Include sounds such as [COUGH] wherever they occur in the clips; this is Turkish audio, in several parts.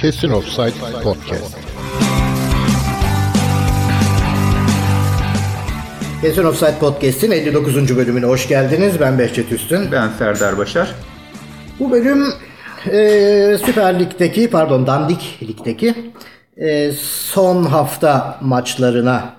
Kesin Offside Podcast. Kesin Offside Podcast'in 59. bölümüne hoş geldiniz. Ben Behçet Üstün. Ben Serdar Başar. Bu bölüm e, Süper Lig'deki, pardon Dandik Lig'deki e, son hafta maçlarına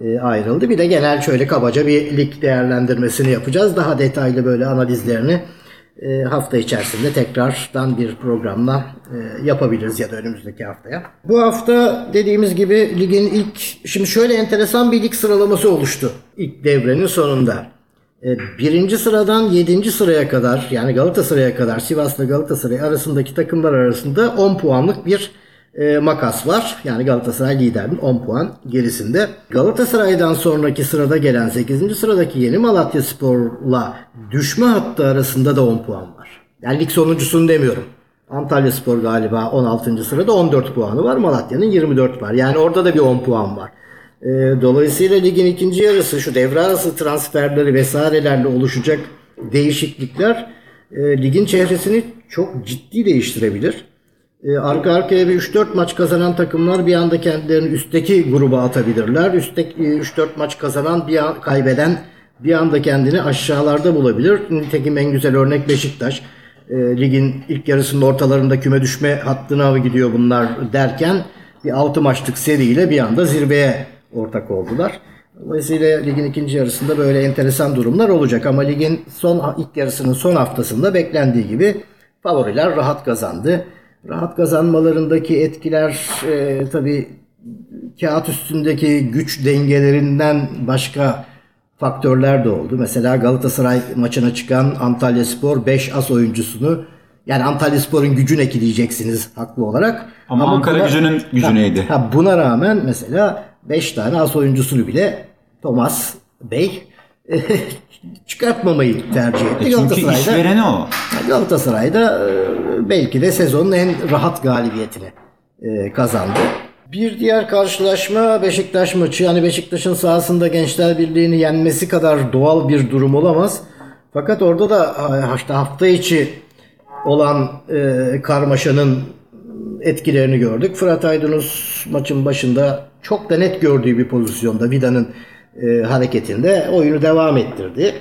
e, ayrıldı. Bir de genel şöyle kabaca bir lig değerlendirmesini yapacağız. Daha detaylı böyle analizlerini e, hafta içerisinde tekrardan bir programla e, yapabiliriz ya da önümüzdeki haftaya. Bu hafta dediğimiz gibi ligin ilk şimdi şöyle enteresan bir lig sıralaması oluştu ilk devrenin sonunda. E, birinci sıradan yedinci sıraya kadar yani Galatasaray'a kadar Sivas'la Galatasaray arasındaki takımlar arasında 10 puanlık bir e, makas var. Yani Galatasaray liderin 10 puan gerisinde. Galatasaray'dan sonraki sırada gelen 8. sıradaki Yeni Malatya Spor'la düşme hattı arasında da 10 puan var. Yani lig sonuncusunu demiyorum. Antalya Spor galiba 16. sırada 14 puanı var. Malatya'nın 24 var. Yani orada da bir 10 puan var. E, dolayısıyla ligin ikinci yarısı şu devre arası transferleri vesairelerle oluşacak değişiklikler e, ligin çehresini çok ciddi değiştirebilir. E, arka arkaya bir 3-4 maç kazanan takımlar bir anda kendilerini üstteki gruba atabilirler. Üstteki 3-4 maç kazanan bir an, kaybeden bir anda kendini aşağılarda bulabilir. Nitekim en güzel örnek Beşiktaş. E, ligin ilk yarısının ortalarında küme düşme hattına gidiyor bunlar derken bir 6 maçlık seriyle bir anda zirveye ortak oldular. Dolayısıyla ligin ikinci yarısında böyle enteresan durumlar olacak ama ligin son ilk yarısının son haftasında beklendiği gibi favoriler rahat kazandı. Rahat kazanmalarındaki etkiler e, tabi kağıt üstündeki güç dengelerinden başka faktörler de oldu. Mesela Galatasaray maçına çıkan Antalya Spor 5 as oyuncusunu yani Antalya Spor'un gücüne ekleyeceksiniz haklı olarak. Ama, Ama Ankara buna, gücünün gücü ha, neydi? Ha, buna rağmen mesela 5 tane as oyuncusunu bile Thomas Bey [LAUGHS] çıkartmamayı tercih etti. E çünkü işvereni o. Galatasaray'da belki de sezonun en rahat galibiyetini kazandı. Bir diğer karşılaşma Beşiktaş maçı. Yani Beşiktaş'ın sahasında Gençler Birliği'ni yenmesi kadar doğal bir durum olamaz. Fakat orada da hafta içi olan e, karmaşanın etkilerini gördük. Fırat Aydınus maçın başında çok da net gördüğü bir pozisyonda Vida'nın e, hareketinde oyunu devam ettirdi.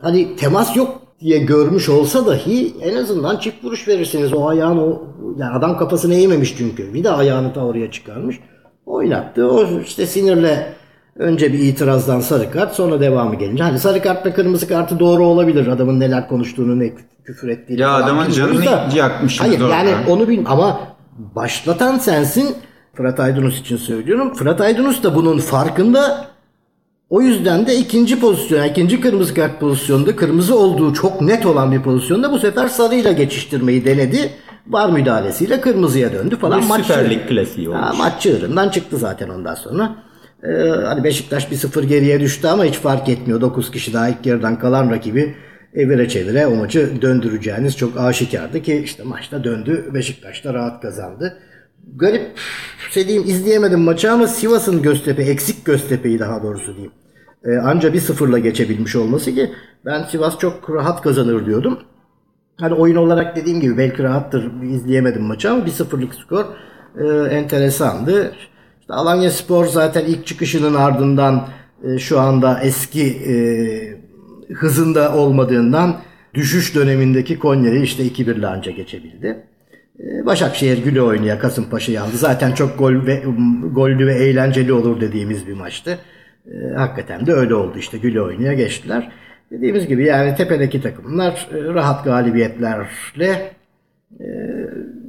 Hani temas yok diye görmüş olsa dahi en azından çift vuruş verirsiniz. O ayağın o yani adam kafasını eğmemiş çünkü. Vida ayağını ta oraya çıkarmış. Oynattı. O işte sinirle önce bir itirazdan sarı kart sonra devamı gelince. Hani sarı kartla kırmızı kartı doğru olabilir. Adamın neler konuştuğunu ne küfür ettiğini. Ya adamın canını da, yakmış. Hayır orada. yani onu bil ama başlatan sensin. Fırat Aydınus için söylüyorum. Fırat Aydınus da bunun farkında. O yüzden de ikinci pozisyon, ikinci kırmızı kart pozisyonda kırmızı olduğu çok net olan bir pozisyonda bu sefer sarıyla geçiştirmeyi denedi. Var müdahalesiyle kırmızıya döndü falan. Bir maç Süper Lig klasiği olmuş. Ha, maç çığırından çıktı zaten ondan sonra. Ee, hani Beşiktaş 1-0 geriye düştü ama hiç fark etmiyor. 9 kişi daha ilk yarıdan kalan rakibi evire çevire o maçı döndüreceğiniz çok aşikardı ki işte maçta döndü. Beşiktaş da rahat kazandı. Garip şey izleyemedim maçı ama Sivas'ın Göztepe eksik Göztepe'yi daha doğrusu diyeyim. Ee, anca bir sıfırla geçebilmiş olması ki ben Sivas çok rahat kazanır diyordum. Hani oyun olarak dediğim gibi belki rahattır izleyemedim maçı ama bir sıfırlık skor e, enteresandı. İşte Alanya Spor zaten ilk çıkışının ardından e, şu anda eski e, hızında olmadığından düşüş dönemindeki Konya'yı işte 2-1'le anca geçebildi. Ee, Başakşehir güle oynaya Kasımpaşa'yı aldı. Zaten çok gol ve, gollü ve eğlenceli olur dediğimiz bir maçtı. Ee, hakikaten de öyle oldu işte güle oynaya geçtiler. Dediğimiz gibi yani tepedeki takımlar e, rahat galibiyetlerle e,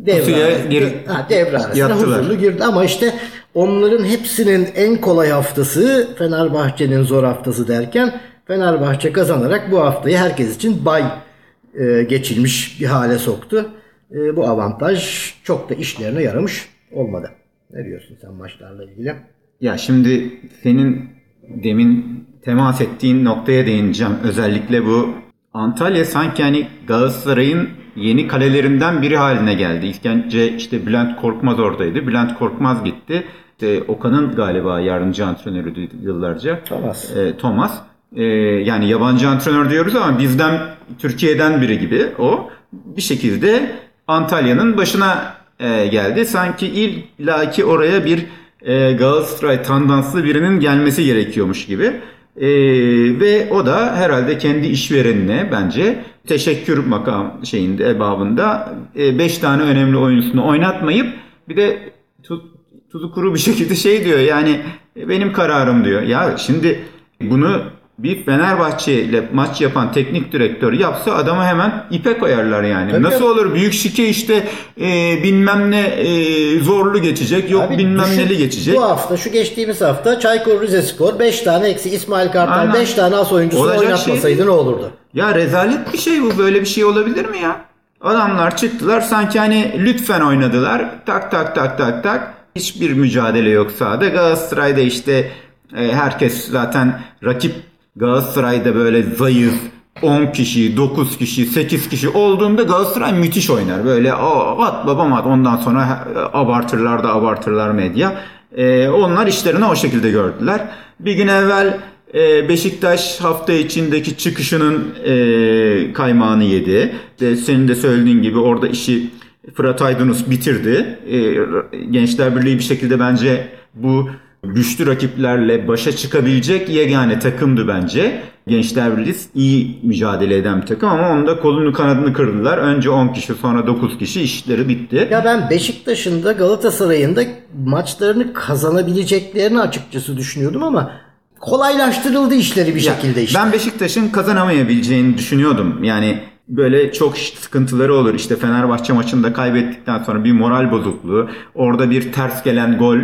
devre, gir, ha, devre arasına huzurlu girdi. Ama işte onların hepsinin en kolay haftası Fenerbahçe'nin zor haftası derken Fenerbahçe kazanarak bu haftayı herkes için bay e, geçilmiş bir hale soktu. E, bu avantaj çok da işlerine yaramış olmadı. Ne diyorsun sen maçlarla ilgili? Ya şimdi senin demin temas ettiğin noktaya değineceğim. Özellikle bu Antalya sanki yani Galatasaray'ın yeni kalelerinden biri haline geldi. İlk önce işte Bülent Korkmaz oradaydı. Bülent Korkmaz gitti. İşte Okan'ın galiba yardımcı antrenörüydü yıllarca. Thomas. E, Thomas. E, yani yabancı antrenör diyoruz ama bizden Türkiye'den biri gibi o. Bir şekilde Antalya'nın başına e, geldi. Sanki illaki oraya bir e, Galatasaray tandanslı birinin gelmesi gerekiyormuş gibi. E, ve o da herhalde kendi işverenine bence teşekkür makam şeyinde ebabında 5 e, tane önemli oyuncusunu oynatmayıp bir de tut, tuzu kuru bir şekilde şey diyor yani benim kararım diyor. Ya şimdi bunu bir Fenerbahçe ile maç yapan teknik direktör yapsa adamı hemen ipe koyarlar yani. Tabii Nasıl olur büyük şike işte e, bilmem ne e, zorlu geçecek yok Abi bilmem düşün, neli geçecek. Bu hafta şu geçtiğimiz hafta Çaykur Rizespor 5 tane eksik İsmail Kartal 5 tane as oyuncusu Olacak oynatmasaydı şey ne olurdu? Ya rezalet bir şey bu böyle bir şey olabilir mi ya? Adamlar çıktılar sanki hani lütfen oynadılar tak tak tak tak tak hiçbir mücadele yok sahada. Galatasaray'da işte e, herkes zaten rakip Galatasaray'da böyle zayıf 10 kişi, 9 kişi, 8 kişi olduğunda Galatasaray müthiş oynar. Böyle at babam at ondan sonra abartırlar da abartırlar medya. Ee, onlar işlerini o şekilde gördüler. Bir gün evvel e, Beşiktaş hafta içindeki çıkışının e, kaymağını yedi. De, senin de söylediğin gibi orada işi Fırat Aydınus bitirdi. E, Gençler Birliği bir şekilde bence bu güçlü rakiplerle başa çıkabilecek yegane takımdı bence. Gençler Birliği iyi mücadele eden bir takım ama onda kolunu kanadını kırdılar. Önce 10 kişi sonra 9 kişi işleri bitti. Ya ben Beşiktaş'ın da Galatasaray'ın da maçlarını kazanabileceklerini açıkçası düşünüyordum ama kolaylaştırıldı işleri bir ya, şekilde işte. Ben Beşiktaş'ın kazanamayabileceğini düşünüyordum. Yani böyle çok sıkıntıları olur. İşte Fenerbahçe maçında kaybettikten sonra bir moral bozukluğu, orada bir ters gelen gol,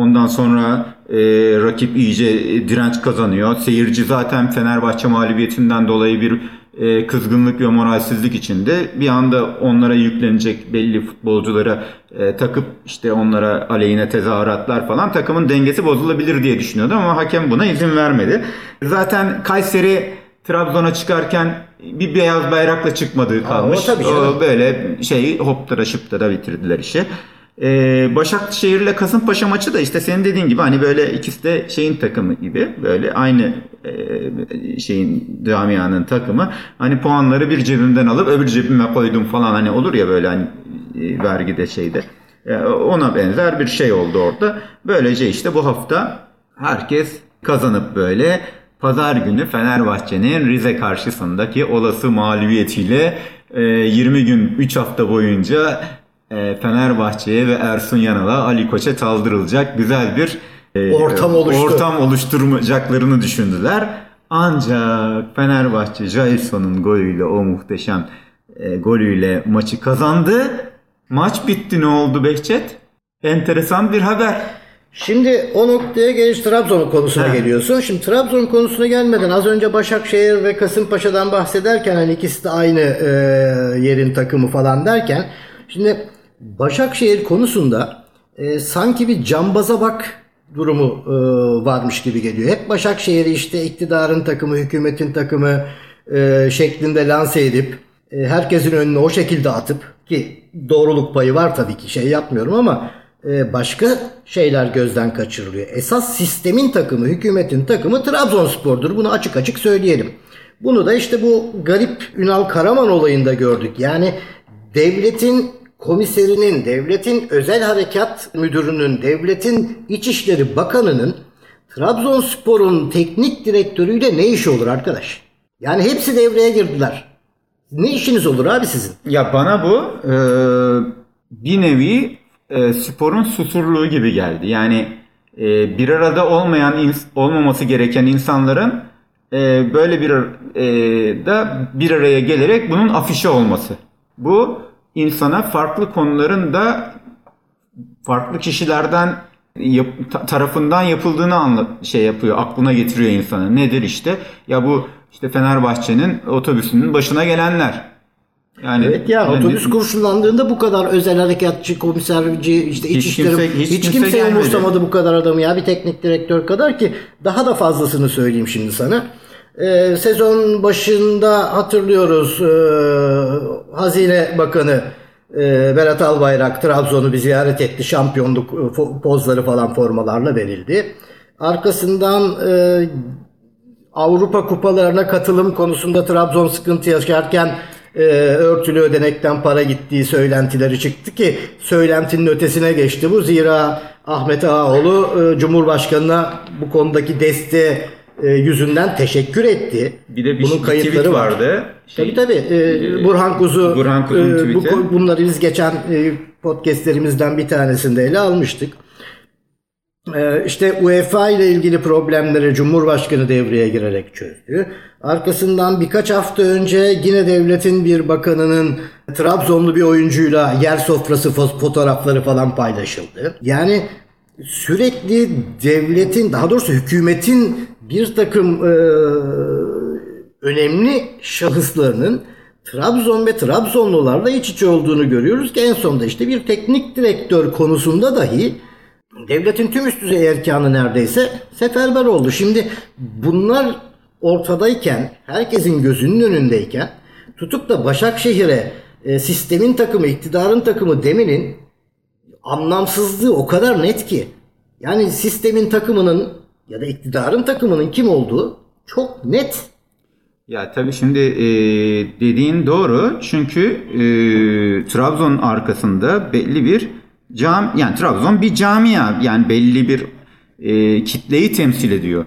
Ondan sonra e, rakip iyice e, direnç kazanıyor. Seyirci zaten Fenerbahçe mağlubiyetinden dolayı bir e, kızgınlık ve moralsizlik içinde. Bir anda onlara yüklenecek belli futbolculara e, takıp işte onlara aleyhine tezahüratlar falan takımın dengesi bozulabilir diye düşünüyordu ama hakem buna izin vermedi. Zaten Kayseri Trabzon'a çıkarken bir beyaz bayrakla çıkmadığı kalmış. Aa, o tabii o böyle şey hoptara şıptara bitirdiler işi. Ee, Başakşehir ile Kasımpaşa maçı da işte senin dediğin gibi hani böyle ikisi de şeyin takımı gibi böyle aynı e, şeyin camianın takımı hani puanları bir cebimden alıp öbür cebime koydum falan hani olur ya böyle hani e, vergide şeyde e, ona benzer bir şey oldu orada. Böylece işte bu hafta herkes kazanıp böyle pazar günü Fenerbahçe'nin Rize karşısındaki olası mağlubiyetiyle 20 e, gün 3 hafta boyunca Fenerbahçe'ye ve Ersun Yanal'a Ali Koç'a taldırılacak güzel bir e, ortam, oluştu. ortam oluşturacaklarını düşündüler. Ancak Fenerbahçe Jailson'un golüyle o muhteşem e, golüyle maçı kazandı. Maç bitti ne oldu Behçet? Enteresan bir haber. Şimdi o noktaya geliş Trabzon konusuna He. geliyorsun. Şimdi Trabzon konusuna gelmeden az önce Başakşehir ve Kasımpaşa'dan bahsederken hani ikisi de aynı e, yerin takımı falan derken şimdi Başakşehir konusunda e, sanki bir cambaza bak durumu e, varmış gibi geliyor. Hep Başakşehir'i işte iktidarın takımı, hükümetin takımı e, şeklinde lanse edip e, herkesin önüne o şekilde atıp ki doğruluk payı var tabii ki şey yapmıyorum ama e, başka şeyler gözden kaçırılıyor. Esas sistemin takımı, hükümetin takımı Trabzonspor'dur. Bunu açık açık söyleyelim. Bunu da işte bu garip Ünal Karaman olayında gördük. Yani devletin komiserinin, devletin özel harekat müdürünün, devletin İçişleri Bakanı'nın Trabzonspor'un teknik direktörüyle ne işi olur arkadaş? Yani hepsi devreye girdiler. Ne işiniz olur abi sizin? Ya bana bu e, bir nevi e, sporun susurluğu gibi geldi. Yani e, bir arada olmayan olmaması gereken insanların e, böyle bir e, da bir araya gelerek bunun afişe olması. Bu insana farklı konuların da farklı kişilerden yap, tarafından yapıldığını anla, şey yapıyor, aklına getiriyor insana. Nedir işte? Ya bu işte Fenerbahçe'nin otobüsünün başına gelenler. Yani evet ya yani, otobüs kurşunlandığında bu kadar özel harekatçı, komiserci, işte iç hiç kimse, hiç, hiç kimse, kimse umursamadı bu kadar adamı ya bir teknik direktör kadar ki daha da fazlasını söyleyeyim şimdi sana. Ee, sezon başında hatırlıyoruz e, Hazine Bakanı e, Berat Albayrak Trabzon'u bir ziyaret etti. Şampiyonluk e, pozları falan formalarla verildi. Arkasından e, Avrupa kupalarına katılım konusunda Trabzon sıkıntı yaşarken örtülü ödenekten para gittiği söylentileri çıktı ki söylentinin ötesine geçti bu. Zira Ahmet Ağaoğlu Cumhurbaşkanı'na bu konudaki desteği e, yüzünden teşekkür etti. Bir de bir, Bunun bir tweet vardı. Şey, tabii tabii. E, Burhan Kuzu, Burhan e, bu, bunları biz geçen e, podcastlerimizden bir tanesinde ele almıştık. E, işte UEFA ile ilgili problemleri Cumhurbaşkanı devreye girerek çözdü. Arkasından birkaç hafta önce yine devletin bir bakanının Trabzonlu bir oyuncuyla yer sofrası fotoğrafları falan paylaşıldı. Yani sürekli devletin daha doğrusu hükümetin bir takım e, önemli şahıslarının Trabzon ve Trabzonlularla iç içe olduğunu görüyoruz ki en sonunda işte bir teknik direktör konusunda dahi devletin tüm üst düzey erkanı neredeyse seferber oldu. Şimdi bunlar ortadayken, herkesin gözünün önündeyken tutup da Başakşehir'e e, sistemin takımı, iktidarın takımı demenin anlamsızlığı o kadar net ki. Yani sistemin takımının ya da iktidarın takımının kim olduğu çok net. Ya tabii şimdi e, dediğin doğru çünkü e, Trabzon arkasında belli bir cam yani Trabzon bir camia yani belli bir e, kitleyi temsil ediyor.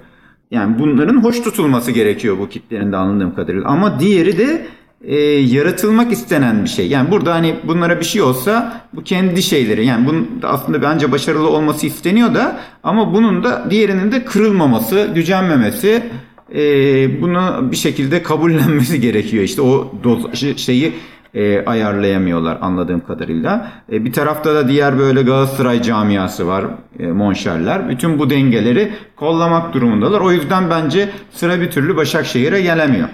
Yani bunların hoş tutulması gerekiyor bu kitlenin de anladığım kadarıyla. Ama diğeri de e, yaratılmak istenen bir şey. Yani burada hani bunlara bir şey olsa bu kendi şeyleri. Yani bunun aslında bence başarılı olması isteniyor da ama bunun da diğerinin de kırılmaması, gücenmemesi e, bunu bir şekilde kabullenmesi [LAUGHS] gerekiyor. İşte o doz şeyi e, ayarlayamıyorlar anladığım kadarıyla. E, bir tarafta da diğer böyle Galatasaray camiası var, e, Monşerler. Bütün bu dengeleri kollamak durumundalar. O yüzden bence sıra bir türlü Başakşehir'e gelemiyor.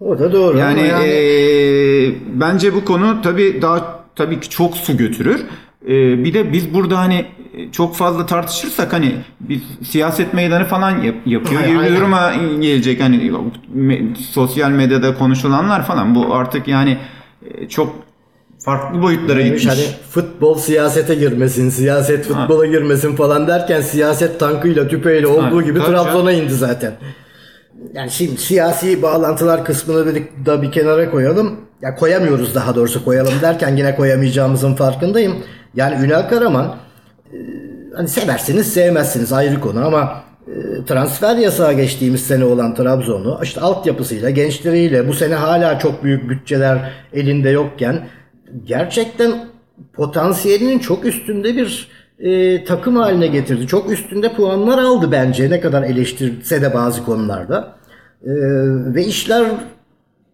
O da doğru. Yani, yani... E, bence bu konu tabii daha tabii ki çok su götürür. E, bir de biz burada hani çok fazla tartışırsak hani bir siyaset meydanı falan yap, yapıyor gibi bir duruma gelecek. Hani sosyal medyada konuşulanlar falan bu artık yani çok farklı boyutlara gitmiş. Hani futbol siyasete girmesin, siyaset futbola ha. girmesin falan derken siyaset tankıyla tüpeyle olduğu ha, gibi Trabzon'a indi zaten. Yani şimdi siyasi bağlantılar kısmını dedik da bir kenara koyalım. Ya koyamıyoruz daha doğrusu koyalım derken yine koyamayacağımızın farkındayım. Yani Ünal Karaman e, hani seversiniz sevmezsiniz ayrı konu ama e, transfer yasağı geçtiğimiz sene olan Trabzon'u işte altyapısıyla, gençleriyle bu sene hala çok büyük bütçeler elinde yokken gerçekten potansiyelinin çok üstünde bir e, takım haline getirdi. Çok üstünde puanlar aldı bence ne kadar eleştirse de bazı konularda. E, ve işler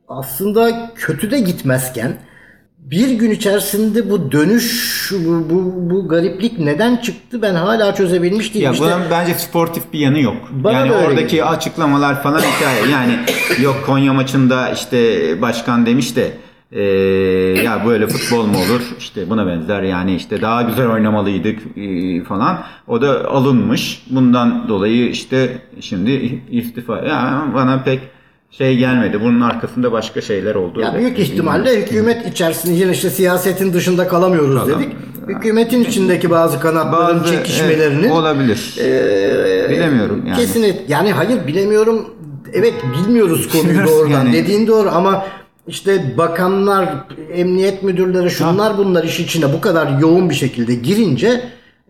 aslında kötü de gitmezken bir gün içerisinde bu dönüş, bu, bu, bu gariplik neden çıktı ben hala çözebilmiş değilim. Ya işte, bunun bence sportif bir yanı yok. Bana yani oradaki gibi. açıklamalar falan hikaye. Yani yok Konya maçında işte başkan demiş de ee, ya böyle futbol mu olur? İşte buna benzer yani işte daha güzel oynamalıydık e, falan. O da alınmış. Bundan dolayı işte şimdi istifa. Yani bana pek şey gelmedi. Bunun arkasında başka şeyler oldu. Ya büyük ihtimalle hükümet içerisinde yine işte siyasetin dışında kalamıyoruz Kalam. dedik. Hükümetin içindeki bazı kanatların bazı, çekişmelerinin evet, olabilir. E, bilemiyorum yani. Kesin yani hayır bilemiyorum. Evet bilmiyoruz konuyu doğrudan. Yani. Dediğin doğru ama işte bakanlar, emniyet müdürleri şunlar bunlar iş içine bu kadar yoğun bir şekilde girince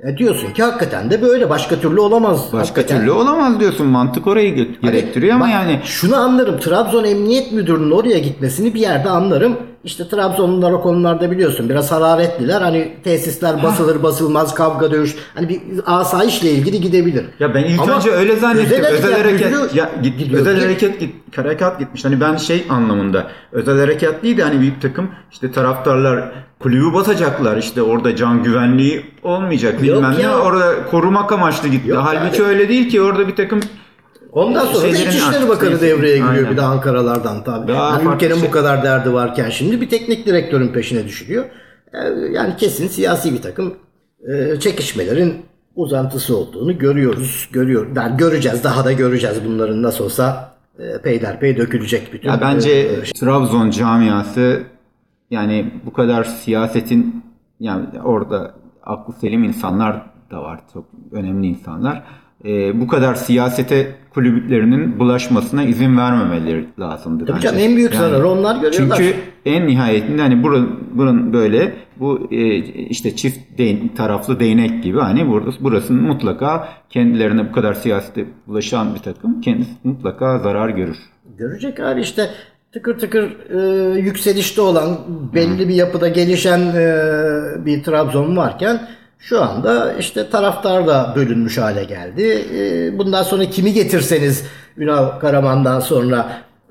e diyorsun ki hakikaten de böyle başka türlü olamaz. Başka hakikaten. türlü olamaz diyorsun. Mantık orayı gerektiriyor hani, ama yani. Şunu anlarım. Trabzon Emniyet Müdürü'nün oraya gitmesini bir yerde anlarım. İşte Trabzonlular o konularda biliyorsun biraz hararetliler. Hani tesisler basılır basılmaz kavga dövüş. Hani bir asayişle ilgili gidebilir. Ya ben ilk Ama önce öyle zannettim. Özel, özel hareket ya git, gidiyor, özel hareket git, harekat gitmiş. Hani ben şey anlamında özel harekat değil de hani bir takım işte taraftarlar kulübü basacaklar. işte orada can güvenliği olmayacak bilmem ne. Orada korumak amaçlı gitti. Yok Halbuki yani. öyle değil ki orada bir takım Ondan sonra da İçişleri Bakanı devreye giriyor Aynen. bir de Ankaralardan tabii. Daha yani ülkenin şey. bu kadar derdi varken şimdi bir teknik direktörün peşine düşülüyor. Ee, yani kesin siyasi bir takım e, çekişmelerin uzantısı olduğunu görüyoruz. Görüyor. Yani göreceğiz. Daha da göreceğiz bunların nasıl olsa e, peyderpey dökülecek bütün. Ya bence e, Trabzon camiası yani bu kadar siyasetin yani orada aklı selim insanlar da var. Çok önemli insanlar. E, bu kadar siyasete kulüplerinin bulaşmasına izin vermemeleri lazımdı. Tabii bence. canım, en büyük zararı onlar görüyorlar. Çünkü en nihayetinde hani bunun, bunun böyle bu e, işte çift değ- taraflı değnek gibi hani burası, burasının mutlaka kendilerine bu kadar siyasete bulaşan bir takım kendisi mutlaka zarar görür. Görecek abi işte tıkır tıkır e, yükselişte olan belli bir yapıda gelişen e, bir Trabzon varken şu anda işte taraftar da bölünmüş hale geldi. E, bundan sonra kimi getirseniz Ünal Karaman'dan sonra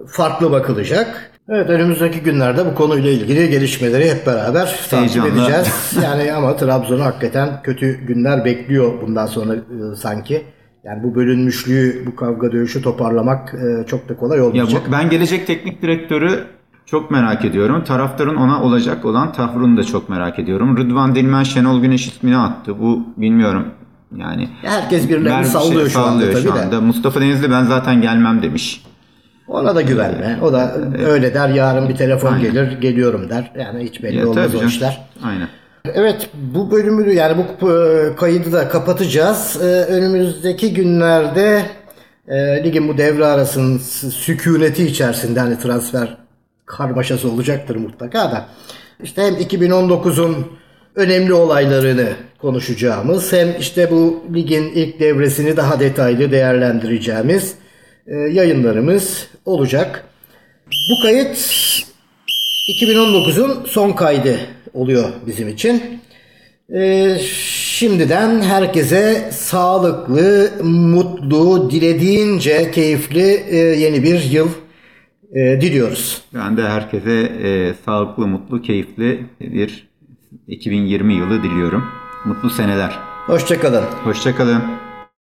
farklı bakılacak. Evet önümüzdeki günlerde bu konuyla ilgili gelişmeleri hep beraber takip edeceğiz. [LAUGHS] Yani ama Trabzon'u hakikaten kötü günler bekliyor bundan sonra e, sanki. Yani bu bölünmüşlüğü, bu kavga dövüşü toparlamak e, çok da kolay Ya olmayacak. bu- ben gelecek teknik direktörü çok merak ediyorum. Taraftarın ona olacak olan tavrını da çok merak ediyorum. Rıdvan Dilmen Şenol Güneş ismini attı. Bu bilmiyorum yani. Herkes birilerini bir sallıyor şey şu anda sallıyor tabii şu de. anda. Mustafa Denizli ben zaten gelmem demiş. Ona da güvenme. O da öyle der. Yarın bir telefon gelir, geliyorum der. Yani hiç belli Ya, olmaz tabii o canım. işler. Aynen. Evet bu bölümü yani bu e, kaydı da kapatacağız. E, Önümüzdeki günlerde e, ligin bu devre arasının sükuneti içerisinde hani transfer karmaşası olacaktır mutlaka da. İşte hem 2019'un önemli olaylarını konuşacağımız hem işte bu ligin ilk devresini daha detaylı değerlendireceğimiz e, yayınlarımız olacak. Bu kayıt 2019'un son kaydı oluyor bizim için. Ee, şimdiden herkese sağlıklı, mutlu, dilediğince keyifli e, yeni bir yıl e, diliyoruz. Ben de herkese e, sağlıklı, mutlu, keyifli bir 2020 yılı diliyorum. Mutlu seneler. Hoşçakalın. Hoşçakalın.